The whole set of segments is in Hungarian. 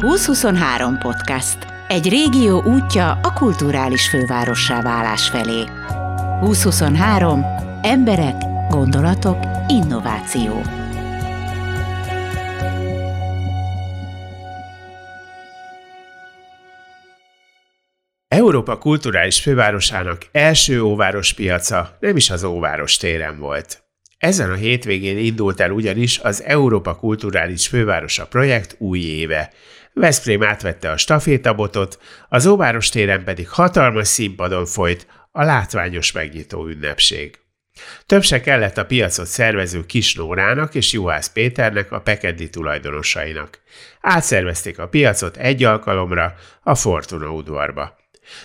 2023 podcast. Egy régió útja a kulturális fővárossá válás felé. 2023. Emberek, gondolatok, innováció. Európa kulturális fővárosának első óváros piaca nem is az óváros téren volt. Ezen a hétvégén indult el ugyanis az Európa Kulturális Fővárosa projekt új éve. Veszprém átvette a stafétabotot, az óváros téren pedig hatalmas színpadon folyt a látványos megnyitó ünnepség. Több se kellett a piacot szervező Kis Nórának és Juhász Péternek a Pekedli tulajdonosainak. Átszervezték a piacot egy alkalomra a Fortuna udvarba.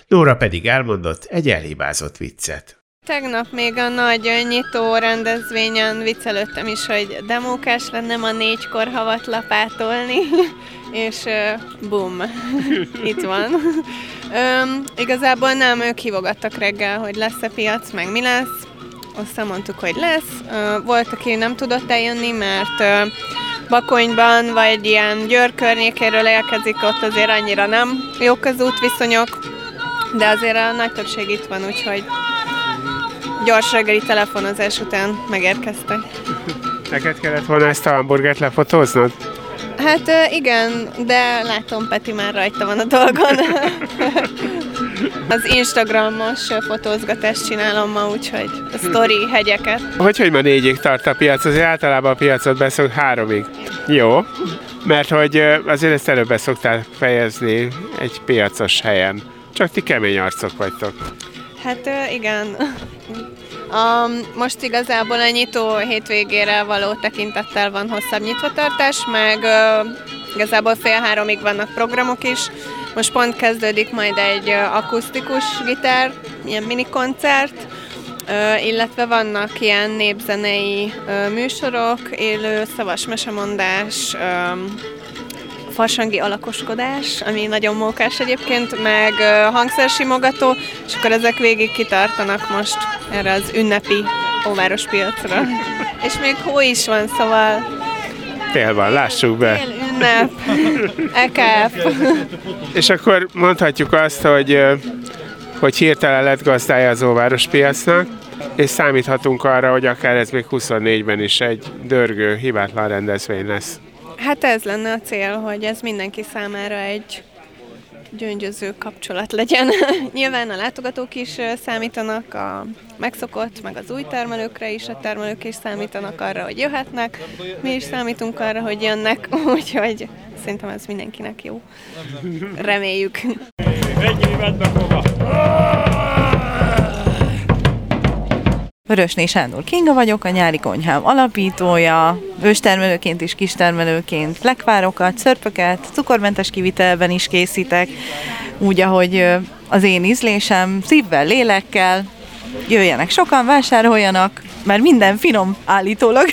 Nóra pedig elmondott egy elhibázott viccet. Tegnap még a nagy nyitó rendezvényen viccelődtem is, hogy demókás lenne a négykor havat lapátolni, és uh, bum, itt van. um, igazából nem, ők hívogattak reggel, hogy lesz-e piac, meg mi lesz. Aztán mondtuk, hogy lesz. Uh, volt, aki nem tudott eljönni, mert uh, Bakonyban, vagy ilyen Győr környékéről érkezik, ott azért annyira nem jók az útviszonyok, de azért a nagy többség itt van, úgyhogy gyors reggeli telefonozás után megérkeztek. Neked kellett volna ezt a hamburgert lefotóznod? Hát igen, de látom, Peti már rajta van a dolgon. Az Instagramos fotózgatást csinálom ma, úgyhogy a story hegyeket. Hogy, hogy ma négyig tart a piac? Azért általában a piacot beszok háromig. Jó, mert hogy azért ezt előbb szoktál fejezni egy piacos helyen. Csak ti kemény arcok vagytok. Hát igen. A, most igazából a nyitó hétvégére való tekintettel van hosszabb nyitvatartás, meg uh, igazából fél háromig vannak programok is. Most pont kezdődik majd egy uh, akusztikus gitár, ilyen mini koncert, uh, illetve vannak ilyen népzenei uh, műsorok, élő szavas mesemondás, uh, farsangi alakoskodás, ami nagyon mókás egyébként, meg hangszersimogató, és akkor ezek végig kitartanak most erre az ünnepi óváros piacra. és még hó is van, szóval... Tél van, lássuk be. Tél ünnep, EKF. és akkor mondhatjuk azt, hogy, hogy hirtelen lett gazdája az óváros piacnak, és számíthatunk arra, hogy akár ez még 24-ben is egy dörgő, hibátlan rendezvény lesz. Hát ez lenne a cél, hogy ez mindenki számára egy gyöngyöző kapcsolat legyen. Nyilván a látogatók is számítanak a megszokott, meg az új termelőkre is, a termelők is számítanak arra, hogy jöhetnek, mi is számítunk arra, hogy jönnek, úgyhogy szerintem ez mindenkinek jó. Reméljük. Egy Vörösné Sándor Kinga vagyok, a Nyári Konyhám alapítója, őstermelőként és kistermelőként lekvárokat, szörpöket, cukormentes kivitelben is készítek, úgy, ahogy az én ízlésem, szívvel, lélekkel, jöjjenek sokan, vásároljanak, mert minden finom állítólag.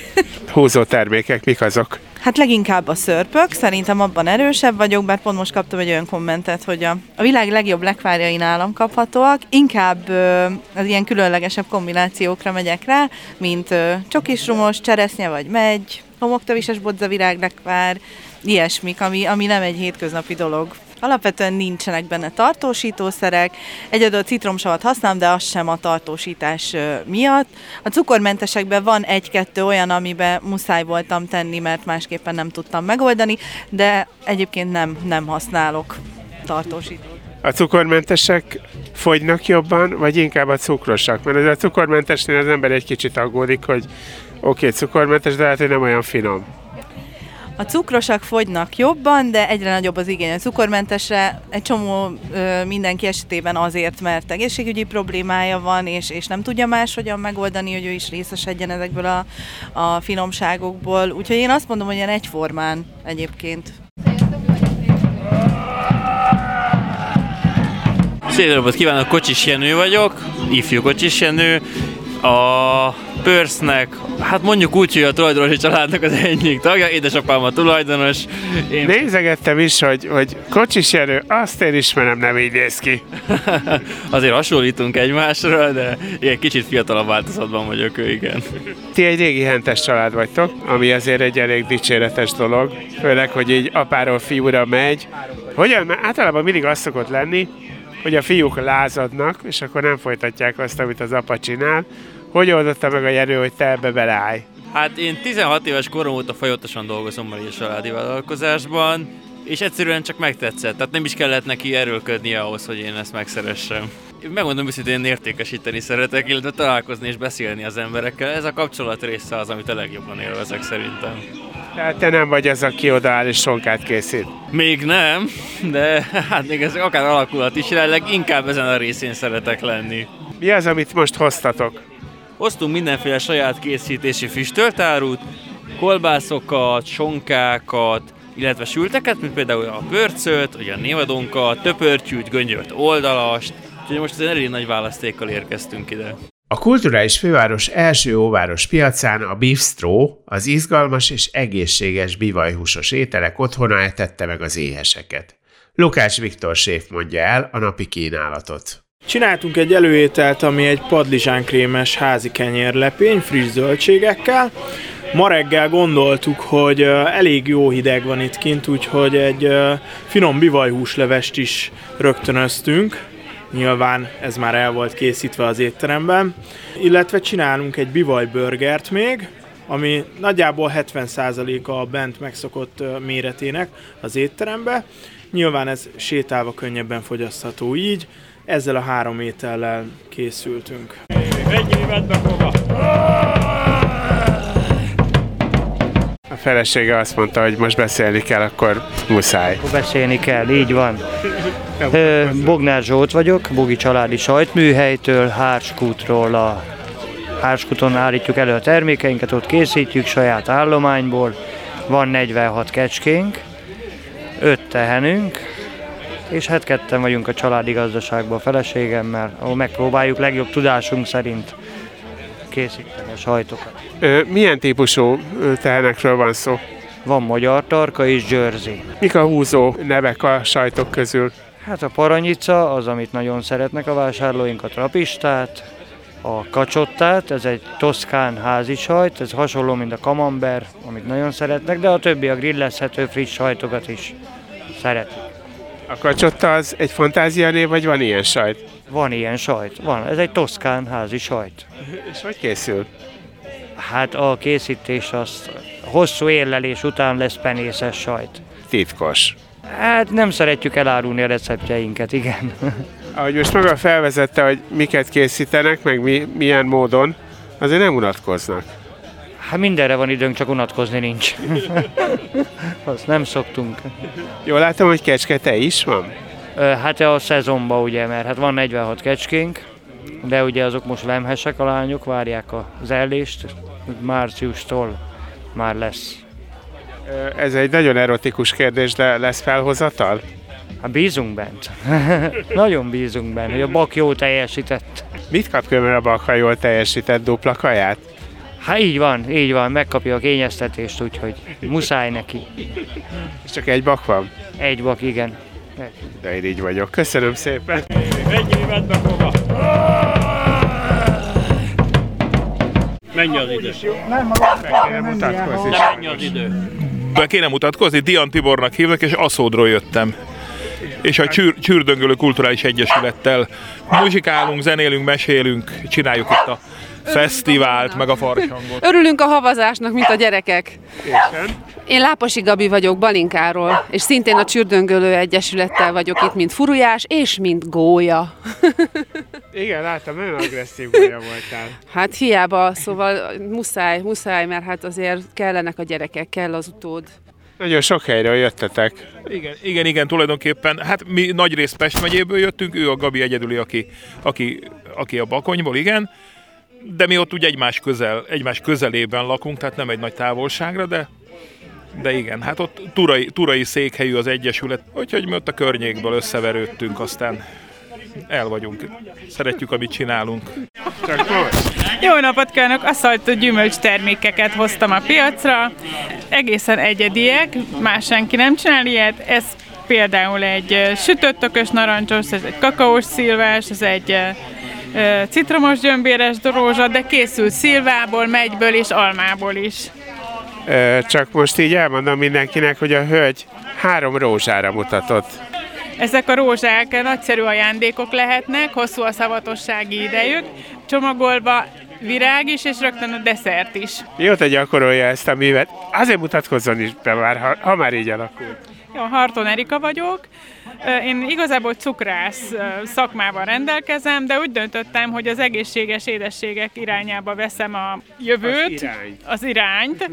Húzó termékek, mik azok? Hát leginkább a szörpök, szerintem abban erősebb vagyok, bár pont most kaptam egy olyan kommentet, hogy a, a világ legjobb lekvárjai nálam kaphatóak. Inkább ö, az ilyen különlegesebb kombinációkra megyek rá, mint ö, csokisrumos, cseresznye vagy megy, homoktövises bodzavirág lekvár, ilyesmik, ami, ami nem egy hétköznapi dolog. Alapvetően nincsenek benne tartósítószerek, egy adott citromsavat használom, de az sem a tartósítás miatt. A cukormentesekben van egy-kettő olyan, amiben muszáj voltam tenni, mert másképpen nem tudtam megoldani, de egyébként nem, nem használok tartósítót. A cukormentesek fogynak jobban, vagy inkább a cukrosak? Mert ez a cukormentesnél az ember egy kicsit aggódik, hogy oké, okay, cukormentes, de hát, hogy nem olyan finom. A cukrosak fogynak jobban, de egyre nagyobb az igény a cukormentesre. Egy csomó ö, mindenki esetében azért, mert egészségügyi problémája van, és, és nem tudja máshogyan megoldani, hogy ő is részesedjen ezekből a, a finomságokból. Úgyhogy én azt mondom, hogy ilyen egyformán egyébként. Szép napot kívánok, Kocsis Jenő vagyok, ifjú Kocsis Jenő, A Pörsznek, hát mondjuk úgy, hogy a tulajdonosi családnak az egyik tagja, édesapám a tulajdonos. Én... Nézegettem is, hogy, hogy kocsis erő, azt én ismerem, nem így néz ki. Azért hasonlítunk egymásra, de ilyen kicsit fiatalabb változatban vagyok ő, igen. Ti egy régi hentes család vagytok, ami azért egy elég dicséretes dolog, főleg, hogy így apáról fiúra megy. Hogyan? Mert általában mindig az szokott lenni, hogy a fiúk lázadnak, és akkor nem folytatják azt, amit az apa csinál. Hogy oldotta meg a Jenő, hogy te ebbe beleállj? Hát én 16 éves korom óta folyamatosan dolgozom a családi vállalkozásban, és egyszerűen csak megtetszett, tehát nem is kellett neki erőlködnie ahhoz, hogy én ezt megszeressem. Megmondom őszintén, én értékesíteni szeretek, illetve találkozni és beszélni az emberekkel. Ez a kapcsolat része az, amit a legjobban élvezek szerintem. Tehát te nem vagy az, aki odaáll és sonkát készít? Még nem, de hát még ez akár alakulat is, jelenleg inkább ezen a részén szeretek lenni. Mi az, amit most hoztatok? Hoztunk mindenféle saját készítési füstöltárút, kolbászokat, sonkákat, illetve sülteket, mint például a pörcöt, vagy a névadónkat, töpörtyűt, göngyölt oldalast, úgyhogy most az elég nagy választékkal érkeztünk ide. A kulturális főváros első óváros piacán a Bistro az izgalmas és egészséges bivajhúsos ételek otthona etette meg az éheseket. Lukács Viktor séf mondja el a napi kínálatot. Csináltunk egy előételt, ami egy padlizsánkrémes házi kenyérlepény friss zöldségekkel. Ma reggel gondoltuk, hogy elég jó hideg van itt kint, úgyhogy egy finom bivajhúslevest is rögtönöztünk. Nyilván ez már el volt készítve az étteremben. Illetve csinálunk egy bivajburgert még, ami nagyjából 70%-a a bent megszokott méretének az étterembe. Nyilván ez sétálva könnyebben fogyasztható így. Ezzel a három étellel készültünk. A felesége azt mondta, hogy most beszélni kell, akkor muszáj. Beszélni kell, így van. Bognár Zsolt vagyok, Bogi Családi Sajtműhelytől, Hárskútról a Hárskúton állítjuk elő a termékeinket, ott készítjük saját állományból. Van 46 kecskénk, 5 tehenünk, és hát ketten vagyunk a családi gazdaságban a feleségemmel, ahol megpróbáljuk legjobb tudásunk szerint készíteni a sajtokat. Milyen típusú tehenekről van szó? Van magyar tarka és Jersey. Mik a húzó nevek a sajtok közül? Hát a paranyica az, amit nagyon szeretnek a vásárlóink, a trapistát, a kacsottát, ez egy toszkán házi sajt, ez hasonló, mint a kamember, amit nagyon szeretnek, de a többi a grillezhető friss sajtokat is szeretik. A kacsotta az egy fantázianév, vagy van ilyen sajt? Van ilyen sajt, van. Ez egy toszkán házi sajt. És hogy készül? Hát a készítés az hosszú érlelés után lesz penészes sajt. Titkos. Hát nem szeretjük elárulni a receptjeinket, igen. Ahogy most maga felvezette, hogy miket készítenek, meg mi, milyen módon, azért nem unatkoznak. Hát mindenre van időnk, csak unatkozni nincs. Azt nem szoktunk. Jól látom, hogy kecske te is van? Hát a szezonban ugye, mert hát van 46 kecskénk, de ugye azok most lemhesek a lányok, várják az ellést, márciustól már lesz. Ez egy nagyon erotikus kérdés, de lesz felhozatal? Hát bízunk bent. nagyon bízunk bent, hogy a bak jól teljesített. Mit kap különben a bak, ha jól teljesített dupla kaját? Hát így van, így van, megkapja a kényeztetést, úgyhogy muszáj neki. És csak egy bak van? Egy bak, igen. De én így vagyok. Köszönöm szépen. Menj, vedd be hova! Menj az idő. Nem, mutatkozni. De menj az idő. Be kéne mutatkozni, Dian Tibornak hívnak, és Aszódról jöttem. És a Csür, Csürdöngölő Kulturális Egyesülettel muzsikálunk, zenélünk, mesélünk, csináljuk itt a fesztivált, meg a farsangot. Örülünk a havazásnak, mint a gyerekek. Ésen. Én Láposi Gabi vagyok Balinkáról, és szintén a Csürdöngölő Egyesülettel vagyok itt, mint furujás és mint gólya. Igen, láttam, nagyon agresszív gólya voltál. Hát hiába, szóval muszáj, muszáj, mert hát azért kellenek a gyerekek, kell az utód. Nagyon sok helyről jöttetek. Igen, igen, igen, tulajdonképpen, hát mi nagy részt Pest megyéből jöttünk, ő a Gabi egyedüli, aki, aki, aki a Bakonyból, igen, de mi ott ugye egymás, közel, egymás közelében lakunk, tehát nem egy nagy távolságra, de de igen, hát ott turai, turai székhelyű az Egyesület, úgyhogy mi ott a környékből összeverődtünk, aztán el vagyunk. Szeretjük, amit csinálunk. Jó napot kívánok! Aszalt gyümölcs termékeket hoztam a piacra. Egészen egyediek, más senki nem csinál ilyet. Ez például egy sütött tökös narancsos, ez egy kakaós szilvás, ez egy citromos gyömbéres rózsa, de készül szilvából, megyből és almából is. Csak most így elmondom mindenkinek, hogy a hölgy három rózsára mutatott. Ezek a rózsák nagyszerű ajándékok lehetnek, hosszú a szavatossági idejük, csomagolva virág is, és rögtön a desszert is. Mióta gyakorolja ezt a művet? Azért mutatkozzon is be már, ha, ha már így alakult. Jó, Harton Erika vagyok. Én igazából cukrász szakmával rendelkezem, de úgy döntöttem, hogy az egészséges édességek irányába veszem a jövőt, az irányt, az irányt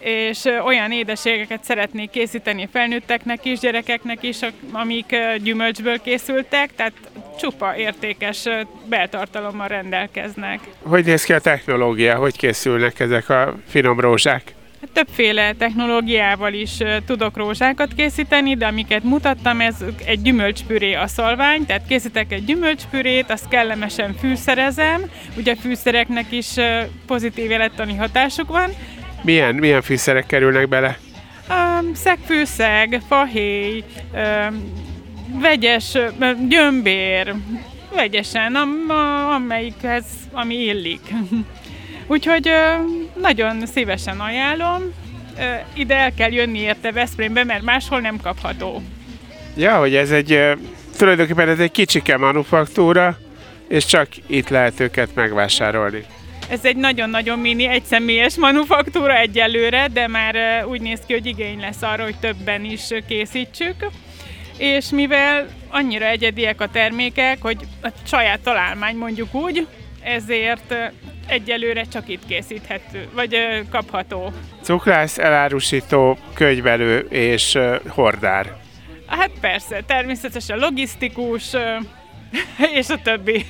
és olyan édességeket szeretnék készíteni felnőtteknek is, gyerekeknek is, amik gyümölcsből készültek, tehát csupa értékes beltartalommal rendelkeznek. Hogy néz ki a technológia? Hogy készülnek ezek a finom rózsák? Többféle technológiával is tudok rózsákat készíteni, de amiket mutattam, ez egy gyümölcspüré a szalvány, tehát készítek egy gyümölcspürét, azt kellemesen fűszerezem, ugye a fűszereknek is pozitív élettani hatásuk van. Milyen, milyen fűszerek kerülnek bele? Um, szegfűszeg, fahéj, um, vegyes, gyömbér, vegyesen, am, amelyikhez, ami illik. Úgyhogy nagyon szívesen ajánlom. Ide el kell jönni érte Veszprémbe, mert máshol nem kapható. Ja, hogy ez egy, tulajdonképpen ez egy kicsike manufaktúra, és csak itt lehet őket megvásárolni. Ez egy nagyon-nagyon mini, egyszemélyes manufaktúra egyelőre, de már úgy néz ki, hogy igény lesz arra, hogy többen is készítsük. És mivel annyira egyediek a termékek, hogy a saját találmány mondjuk úgy, ezért egyelőre csak itt készíthető, vagy kapható. Cukrász, elárusító, könyvelő és hordár. Hát persze, természetesen logisztikus, és a többi.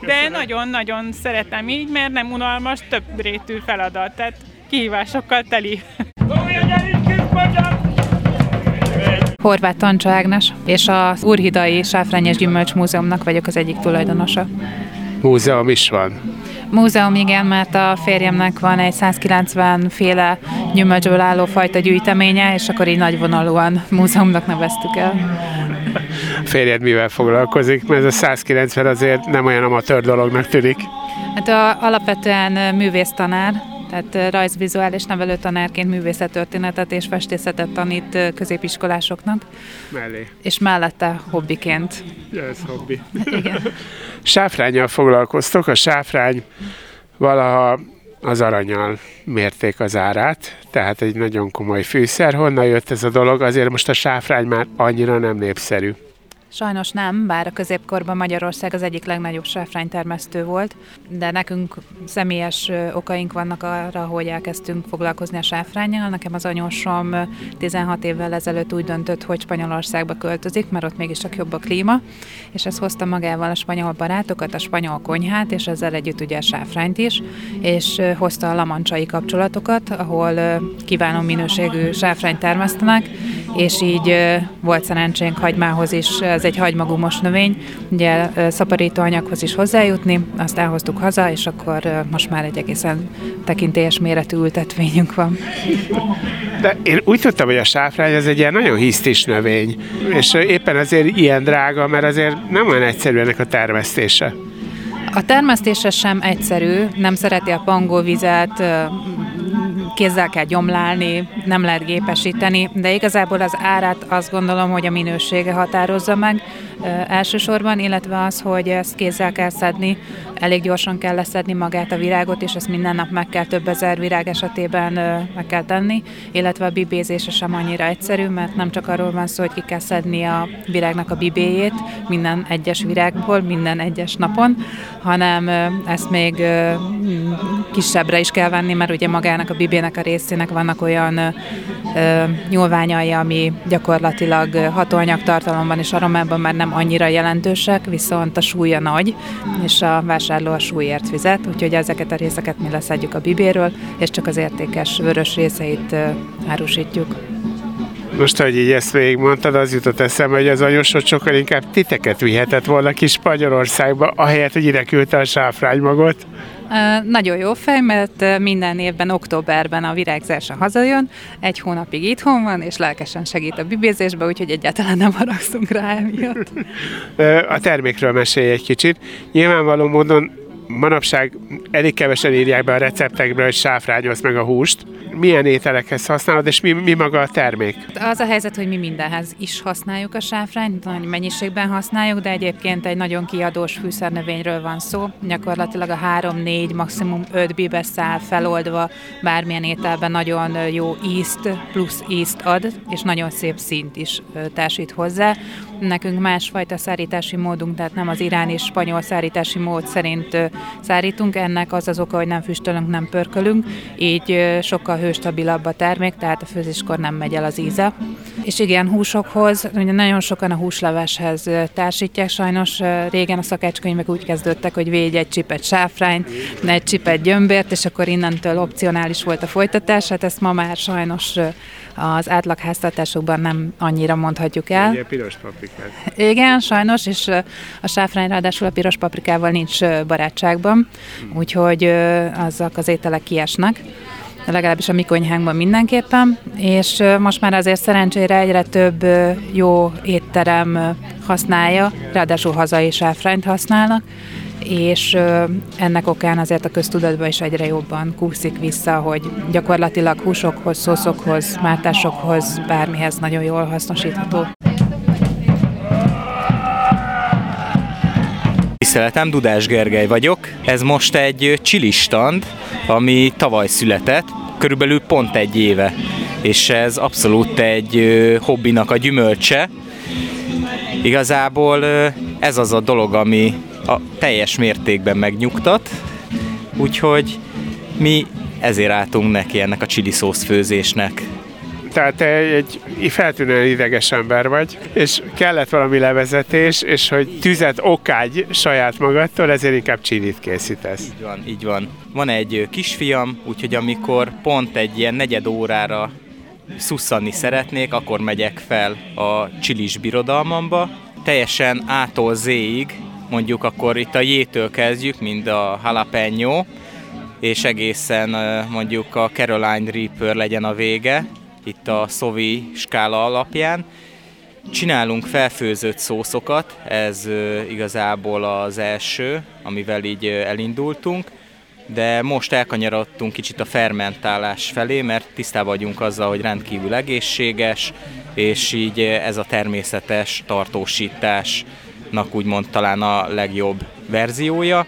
De nagyon-nagyon szeretem így, mert nem unalmas, több rétű feladat, tehát kihívásokkal teli. Horváth Tancsa Ágnes, és az Úrhidai Sáfrányos Gyümölcs Múzeumnak vagyok az egyik tulajdonosa. Múzeum is van. Múzeum, igen, mert a férjemnek van egy 190 féle gyümölcsből álló fajta gyűjteménye, és akkor így nagyvonalúan múzeumnak neveztük el. Férjed mivel foglalkozik? Mert ez a 190 azért nem olyan amatőr dolognak tűnik. Hát a, alapvetően művésztanár, tehát rajzvizuális nevelőtanárként művészettörténetet és festészetet tanít középiskolásoknak. Mellé. És mellette hobbiként. Ez hobbi. Igen. Sáfrányjal foglalkoztok, a sáfrány valaha az aranyal mérték az árát, tehát egy nagyon komoly fűszer. Honnan jött ez a dolog? Azért most a sáfrány már annyira nem népszerű. Sajnos nem, bár a középkorban Magyarország az egyik legnagyobb sáfránytermesztő volt, de nekünk személyes okaink vannak arra, hogy elkezdtünk foglalkozni a sáfrányjal. Nekem az anyósom 16 évvel ezelőtt úgy döntött, hogy Spanyolországba költözik, mert ott mégiscsak jobb a klíma, és ez hozta magával a spanyol barátokat, a spanyol konyhát, és ezzel együtt ugye a sáfrányt is, és hozta a lamancsai kapcsolatokat, ahol kiváló minőségű sáfrányt termesztenek, és így volt szerencsénk hagymához is ez egy hagymagumos növény, ugye szaporítóanyaghoz is hozzájutni, azt elhoztuk haza, és akkor most már egy egészen tekintélyes méretű ültetvényünk van. De én úgy tudtam, hogy a sáfrány ez egy ilyen nagyon hisztis növény, és éppen azért ilyen drága, mert azért nem olyan egyszerű ennek a termesztése. A termesztése sem egyszerű, nem szereti a pangóvizet, kézzel kell gyomlálni, nem lehet gépesíteni, de igazából az árát azt gondolom, hogy a minősége határozza meg elsősorban, illetve az, hogy ezt kézzel kell szedni, elég gyorsan kell leszedni magát a virágot, és ezt minden nap meg kell több ezer virág esetében meg kell tenni, illetve a bibézése sem annyira egyszerű, mert nem csak arról van szó, hogy ki kell szedni a virágnak a bibéjét minden egyes virágból, minden egyes napon, hanem ezt még kisebbre is kell venni, mert ugye magának a bibének a részének vannak olyan nyúlványai, ami gyakorlatilag hatóanyag tartalomban és aromában már nem annyira jelentősek, viszont a súlya nagy, és a vásárló a súlyért fizet, úgyhogy ezeket a részeket mi leszedjük a bibéről, és csak az értékes vörös részeit árusítjuk. Most, hogy így ezt végigmondtad, az jutott eszembe, hogy az anyósod sokkal inkább titeket vihetett volna ki Spanyolországba, ahelyett, hogy ide küldte a sáfránymagot. Nagyon jó fej, mert minden évben októberben a virágzása hazajön, egy hónapig itthon van, és lelkesen segít a bibézésbe, úgyhogy egyáltalán nem haragszunk rá emiatt. A termékről mesélj egy kicsit. Nyilvánvaló módon manapság elég kevesen írják be a receptekbe, hogy sáfrányoz meg a húst. Milyen ételekhez használod, és mi, mi maga a termék? Az a helyzet, hogy mi mindenhez is használjuk a sáfrányt, nagy mennyiségben használjuk, de egyébként egy nagyon kiadós fűszernövényről van szó. Gyakorlatilag a 3-4, maximum 5 bibe száll feloldva bármilyen ételben nagyon jó ízt, plusz ízt ad, és nagyon szép szint is társít hozzá. Nekünk másfajta szárítási módunk, tehát nem az iráni és spanyol szárítási mód szerint szárítunk. Ennek az az oka, hogy nem füstölünk, nem pörkölünk, így sokkal hőstabilabb a termék, tehát a főzéskor nem megy el az íze. És igen, húsokhoz, ugye nagyon sokan a húsleveshez társítják, sajnos régen a szakácskönyvek úgy kezdődtek, hogy védj egy csipet sáfrányt, egy csipet gyömbért, és akkor innentől opcionális volt a folytatás, hát ezt ma már sajnos az átlagháztartásokban nem annyira mondhatjuk el. Ugye piros paprikát. Igen, sajnos, és a sáfrány ráadásul a piros paprikával nincs barátságban, úgyhogy azok az ételek kiesnek legalábbis a mi konyhánkban mindenképpen, és most már azért szerencsére egyre több jó étterem használja, ráadásul hazai sáfrányt használnak, és ennek okán azért a köztudatban is egyre jobban kúszik vissza, hogy gyakorlatilag húsokhoz, szószokhoz, mártásokhoz, bármihez nagyon jól hasznosítható. Tiszteletem, Dudás Gergely vagyok. Ez most egy chili stand, ami tavaly született, körülbelül pont egy éve. És ez abszolút egy hobbinak a gyümölcse. Igazából ez az a dolog, ami a teljes mértékben megnyugtat, úgyhogy mi ezért álltunk neki ennek a chili szósz főzésnek. Tehát te egy feltűnően ideges ember vagy, és kellett valami levezetés, és hogy tüzet okágy saját magadtól, ezért inkább csilit készítesz. Így van, így van. Van egy kisfiam, úgyhogy amikor pont egy ilyen negyed órára szusszanni szeretnék, akkor megyek fel a csilis birodalmamba. Teljesen A-tól Z-ig mondjuk akkor itt a J-től kezdjük, mint a jalapeno, és egészen mondjuk a Caroline Reaper legyen a vége, itt a Sovi skála alapján. Csinálunk felfőzött szószokat, ez igazából az első, amivel így elindultunk, de most elkanyarodtunk kicsit a fermentálás felé, mert tisztában vagyunk azzal, hogy rendkívül egészséges, és így ez a természetes tartósítás úgymond talán a legjobb verziója.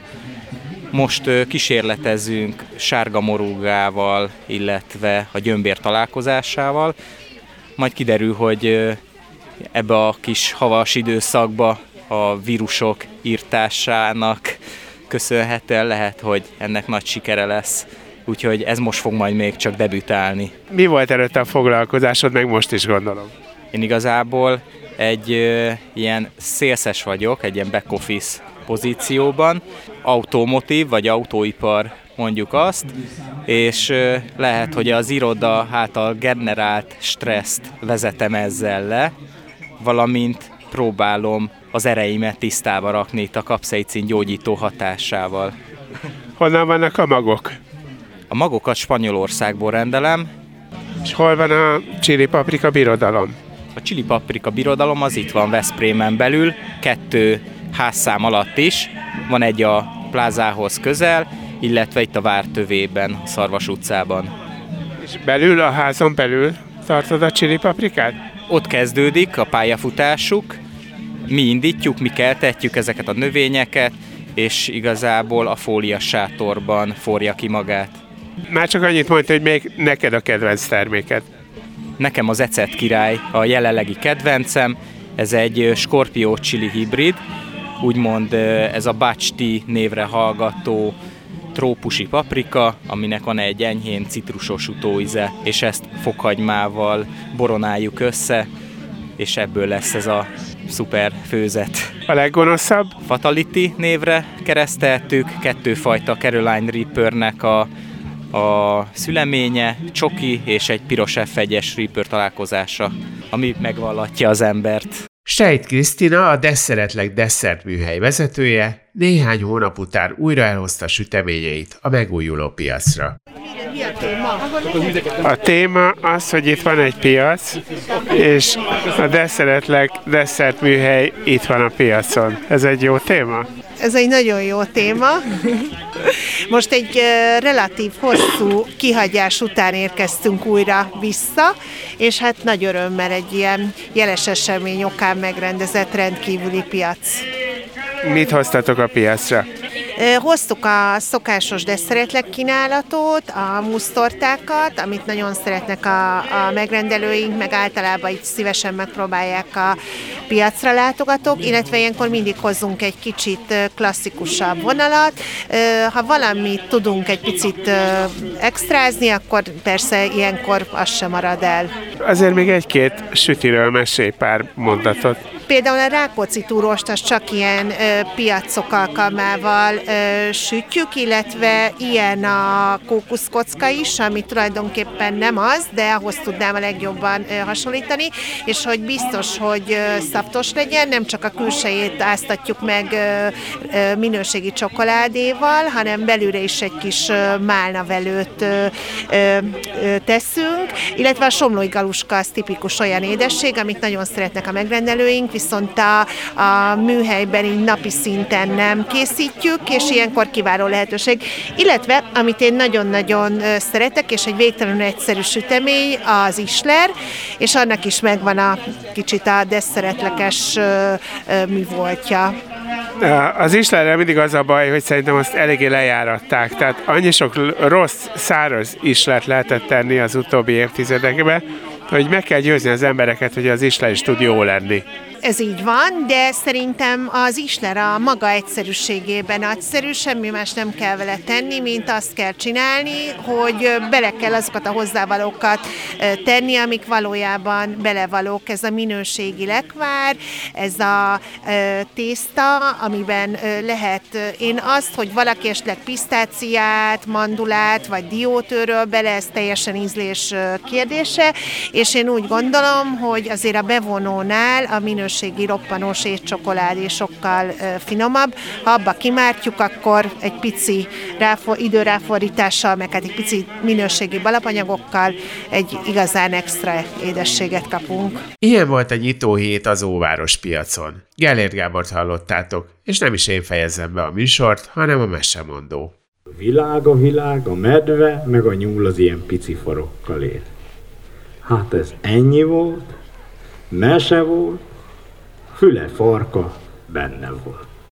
Most kísérletezünk sárga morúgával, illetve a gyömbér találkozásával. Majd kiderül, hogy ebbe a kis havas időszakba a vírusok írtásának köszönhetően lehet, hogy ennek nagy sikere lesz. Úgyhogy ez most fog majd még csak debütálni. Mi volt előtte a foglalkozásod, meg most is gondolom? Én igazából egy ö, ilyen szélszes vagyok, egy ilyen back office pozícióban, automotív vagy autóipar mondjuk azt, és lehet, hogy az iroda által generált stresszt vezetem ezzel le, valamint próbálom az ereimet tisztába rakni itt a kapszaicin gyógyító hatásával. Honnan vannak a magok? A magokat Spanyolországból rendelem. És hol van a csili paprika birodalom? A Chili Paprika Birodalom az itt van Veszprémen belül, kettő házszám alatt is. Van egy a plázához közel, illetve itt a Vártövében, Szarvas utcában. És belül, a házon belül tartod a Chili Paprikát? Ott kezdődik a pályafutásuk, mi indítjuk, mi keltetjük ezeket a növényeket, és igazából a fólia sátorban forja ki magát. Már csak annyit mondta, hogy még neked a kedvenc terméket. Nekem az Ecet király a jelenlegi kedvencem, ez egy Scorpio chili hibrid, úgymond ez a Bacsti névre hallgató trópusi paprika, aminek van egy enyhén citrusos utóize, és ezt fokhagymával boronáljuk össze, és ebből lesz ez a szuper főzet. A leggonoszabb? Fatality névre kereszteltük, kettőfajta Caroline Reapernek a a szüleménye, csoki és egy piros f Reaper találkozása. ami megvallatja az embert. Sejt Krisztina, a Desszeretleg Desszert műhely vezetője, néhány hónap után újra elhozta süteményeit a megújuló piacra. A téma az, hogy itt van egy piac, és a Desszeretleg Desszert műhely itt van a piacon. Ez egy jó téma? Ez egy nagyon jó téma. Most egy relatív hosszú kihagyás után érkeztünk újra vissza, és hát nagy örömmel egy ilyen jeles esemény okán megrendezett rendkívüli piac. Mit hoztatok a piacra? Hoztuk a szokásos desszeretleg kínálatot, a musztortákat, amit nagyon szeretnek a, a megrendelőink, meg általában így szívesen megpróbálják a piacra látogatók, illetve ilyenkor mindig hozzunk egy kicsit klasszikusabb vonalat. Ha valamit tudunk egy picit extrázni, akkor persze ilyenkor az sem marad el. Azért még egy-két sütiről mesélj pár mondatot. Például a Rákóczi túrost az csak ilyen ö, piacok alkalmával ö, sütjük, illetve ilyen a kókuszkocka is, ami tulajdonképpen nem az, de ahhoz tudnám a legjobban ö, hasonlítani, és hogy biztos, hogy ö, szaptos legyen, nem csak a külsejét áztatjuk meg ö, ö, minőségi csokoládéval, hanem belülre is egy kis ö, málnavelőt ö, ö, ö, teszünk, illetve a somlói galuska az tipikus olyan édesség, amit nagyon szeretnek a megrendelőink, viszont a, a műhelyben így napi szinten nem készítjük, és ilyenkor kiváló lehetőség. Illetve, amit én nagyon-nagyon szeretek, és egy végtelenül egyszerű sütemény, az isler, és annak is megvan a kicsit a desszeretlekes mi voltja. Az islerrel mindig az a baj, hogy szerintem azt eléggé lejáratták. Tehát annyi sok rossz, száraz islert lehetett tenni az utóbbi évtizedekben, hogy meg kell győzni az embereket, hogy az isler is tud jó lenni ez így van, de szerintem az Isler a maga egyszerűségében nagyszerű, semmi más nem kell vele tenni, mint azt kell csinálni, hogy bele kell azokat a hozzávalókat tenni, amik valójában belevalók. Ez a minőségi lekvár, ez a tészta, amiben lehet én azt, hogy valaki esetleg pisztáciát, mandulát vagy diótőről bele, ez teljesen ízlés kérdése, és én úgy gondolom, hogy azért a bevonónál a minőség minőségi roppanós étcsokoládé sokkal finomabb. Ha abba kimártjuk, akkor egy pici ráfor, időráfordítással, meg hát egy pici minőségi balapanyagokkal egy igazán extra édességet kapunk. Ilyen volt a nyitóhét az Óváros piacon. Gellért Gábort hallottátok, és nem is én fejezem be a műsort, hanem a mesemondó. A világ a világ, a medve, meg a nyúl az ilyen pici farokkal él. Hát ez ennyi volt, mese volt, füle farka benne volt.